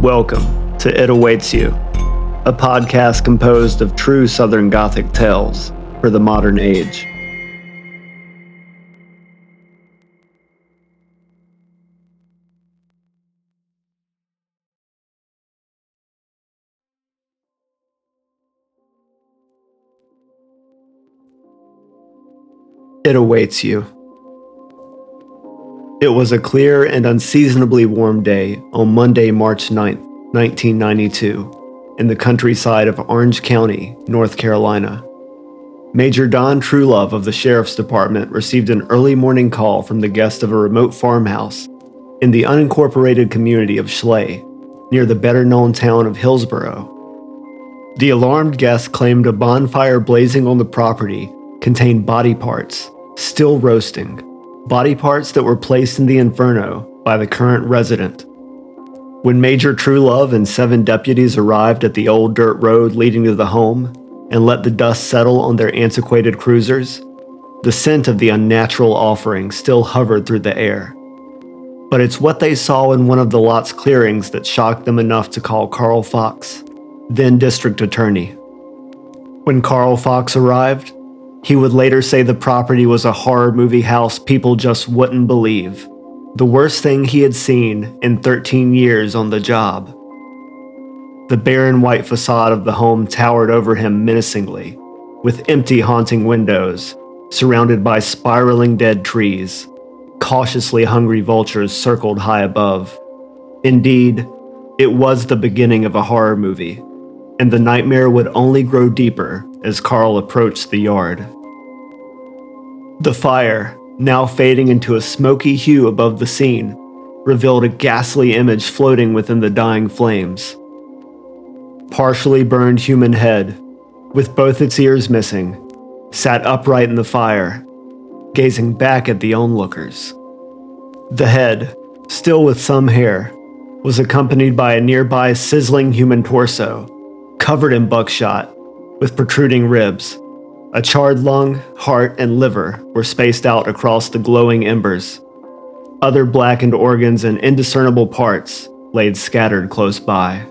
Welcome to It Awaits You, a podcast composed of true Southern Gothic tales for the modern age. It awaits you. It was a clear and unseasonably warm day on Monday, March 9, 1992, in the countryside of Orange County, North Carolina. Major Don Truelove of the Sheriff's Department received an early morning call from the guest of a remote farmhouse in the unincorporated community of Schley, near the better known town of Hillsborough. The alarmed guest claimed a bonfire blazing on the property contained body parts, still roasting, body parts that were placed in the inferno by the current resident. When Major Truelove and seven deputies arrived at the old dirt road leading to the home and let the dust settle on their antiquated cruisers, the scent of the unnatural offering still hovered through the air. But it's what they saw in one of the lot's clearings that shocked them enough to call Carl Fox, then district attorney. When Carl Fox arrived, he would later say the property was a horror movie house people just wouldn't believe. The worst thing he had seen in 13 years on the job. The barren white facade of the home towered over him menacingly, with empty, haunting windows, surrounded by spiraling dead trees. Cautiously hungry vultures circled high above. Indeed, it was the beginning of a horror movie, and the nightmare would only grow deeper as Carl approached the yard. The fire, now fading into a smoky hue above the scene, revealed a ghastly image floating within the dying flames. Partially burned human head, with both its ears missing, sat upright in the fire, gazing back at the onlookers. The head, still with some hair, was accompanied by a nearby sizzling human torso, covered in buckshot with protruding ribs. A charred lung, heart, and liver were spaced out across the glowing embers. Other blackened organs and indiscernible parts laid scattered close by.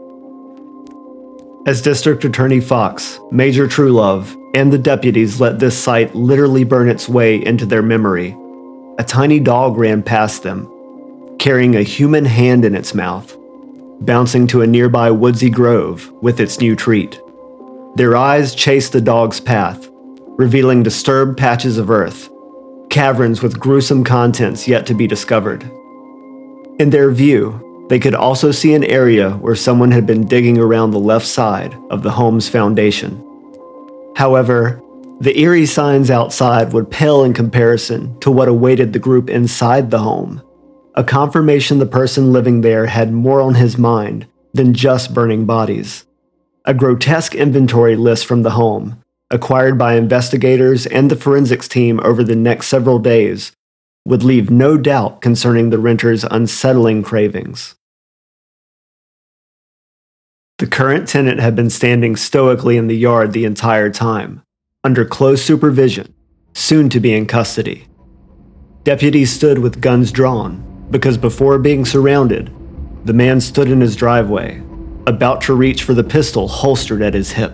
As District Attorney Fox, Major Truelove, and the deputies let this sight literally burn its way into their memory, a tiny dog ran past them, carrying a human hand in its mouth, bouncing to a nearby woodsy grove with its new treat. Their eyes chased the dog's path, revealing disturbed patches of earth, caverns with gruesome contents yet to be discovered. In their view, they could also see an area where someone had been digging around the left side of the home's foundation. However, the eerie signs outside would pale in comparison to what awaited the group inside the home, a confirmation the person living there had more on his mind than just burning bodies a grotesque inventory list from the home, acquired by investigators and the forensics team over the next several days, would leave no doubt concerning the renter's unsettling cravings. The current tenant had been standing stoically in the yard the entire time, under close supervision, soon to be in custody. Deputies stood with guns drawn, because before being surrounded, the man stood in his driveway, about to reach for the pistol holstered at his hip.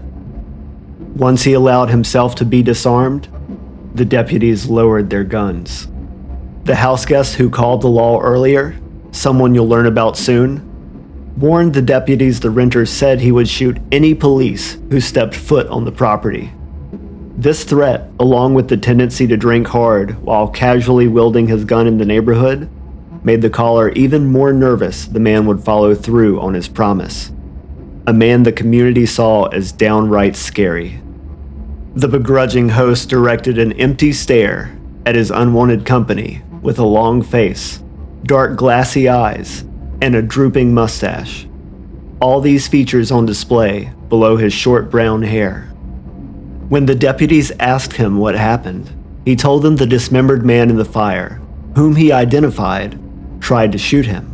Once he allowed himself to be disarmed, the deputies lowered their guns. The house guest who called the law earlier, someone you'll learn about soon, warned the deputies the renter said he would shoot any police who stepped foot on the property. This threat, along with the tendency to drink hard while casually wielding his gun in the neighborhood, made the caller even more nervous the man would follow through on his promise a man the community saw as downright scary. The begrudging host directed an empty stare at his unwanted company with a long face, dark glassy eyes, and a drooping mustache. All these features on display below his short brown hair. When the deputies asked him what happened, he told them the dismembered man in the fire, whom he identified, tried to shoot him.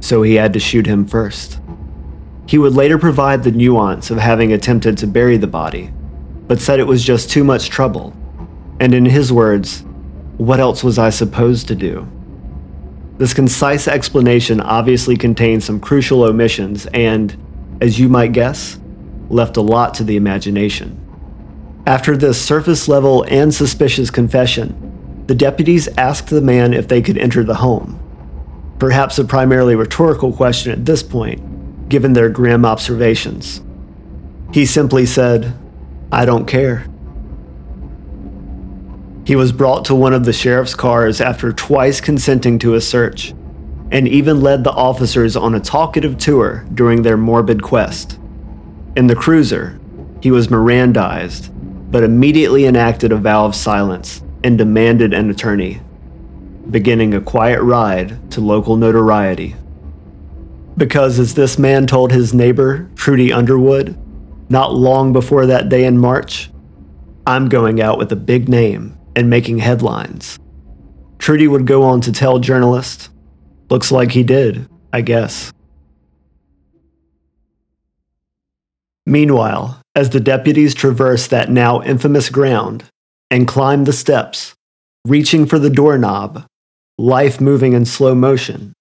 So he had to shoot him first. He would later provide the nuance of having attempted to bury the body, but said it was just too much trouble. And in his words, what else was I supposed to do? This concise explanation obviously contains some crucial omissions and, as you might guess, left a lot to the imagination. After this surface level and suspicious confession, the deputies asked the man if they could enter the home. Perhaps a primarily rhetorical question at this point, given their grim observations. He simply said, I don't care. He was brought to one of the sheriff's cars after twice consenting to a search, and even led the officers on a talkative tour during their morbid quest. In the cruiser, he was Mirandized, but immediately enacted a vow of silence and demanded an attorney, beginning a quiet ride to local notoriety. Because, as this man told his neighbor, Trudy Underwood, not long before that day in March, I'm going out with a big name and making headlines. Trudy would go on to tell journalists, looks like he did, I guess. Meanwhile, as the deputies traversed that now infamous ground and climbed the steps, reaching for the doorknob, life moving in slow motion,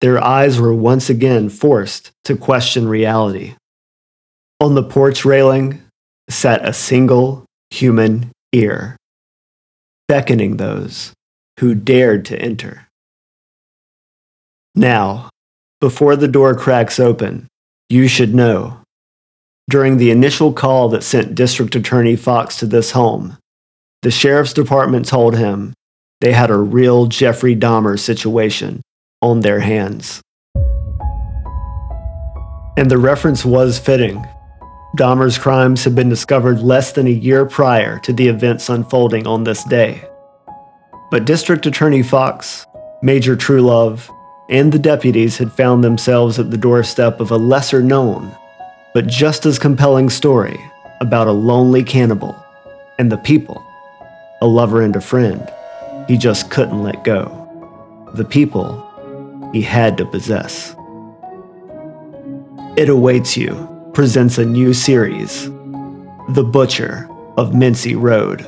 their eyes were once again forced to question reality. On the porch railing sat a single human ear, beckoning those who dared to enter. Now, before the door cracks open, you should know during the initial call that sent District Attorney Fox to this home, the sheriff's department told him they had a real Jeffrey Dahmer situation on their hands. And the reference was fitting. Dahmer's crimes had been discovered less than a year prior to the events unfolding on this day. But District Attorney Fox, Major Truelove, and the deputies had found themselves at the doorstep of a lesser known but just as compelling story about a lonely cannibal and the people, a lover and a friend, he just couldn't let go. The people he had to possess. It Awaits You presents a new series, The Butcher of Mincey Road.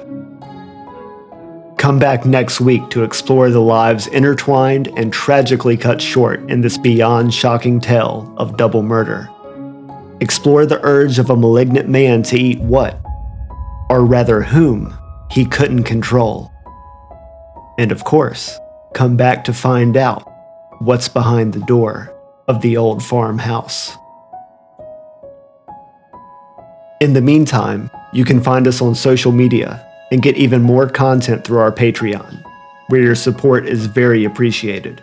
Come back next week to explore the lives intertwined and tragically cut short in this beyond shocking tale of double murder. Explore the urge of a malignant man to eat what, or rather whom, he couldn't control. And of course, come back to find out what's behind the door of the old farmhouse. In the meantime, you can find us on social media and get even more content through our Patreon, where your support is very appreciated.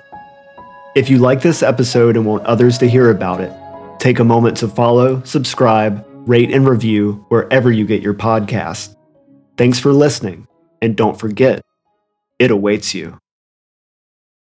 If you like this episode and want others to hear about it, Take a moment to follow, subscribe, rate, and review wherever you get your podcast. Thanks for listening, and don't forget, it awaits you.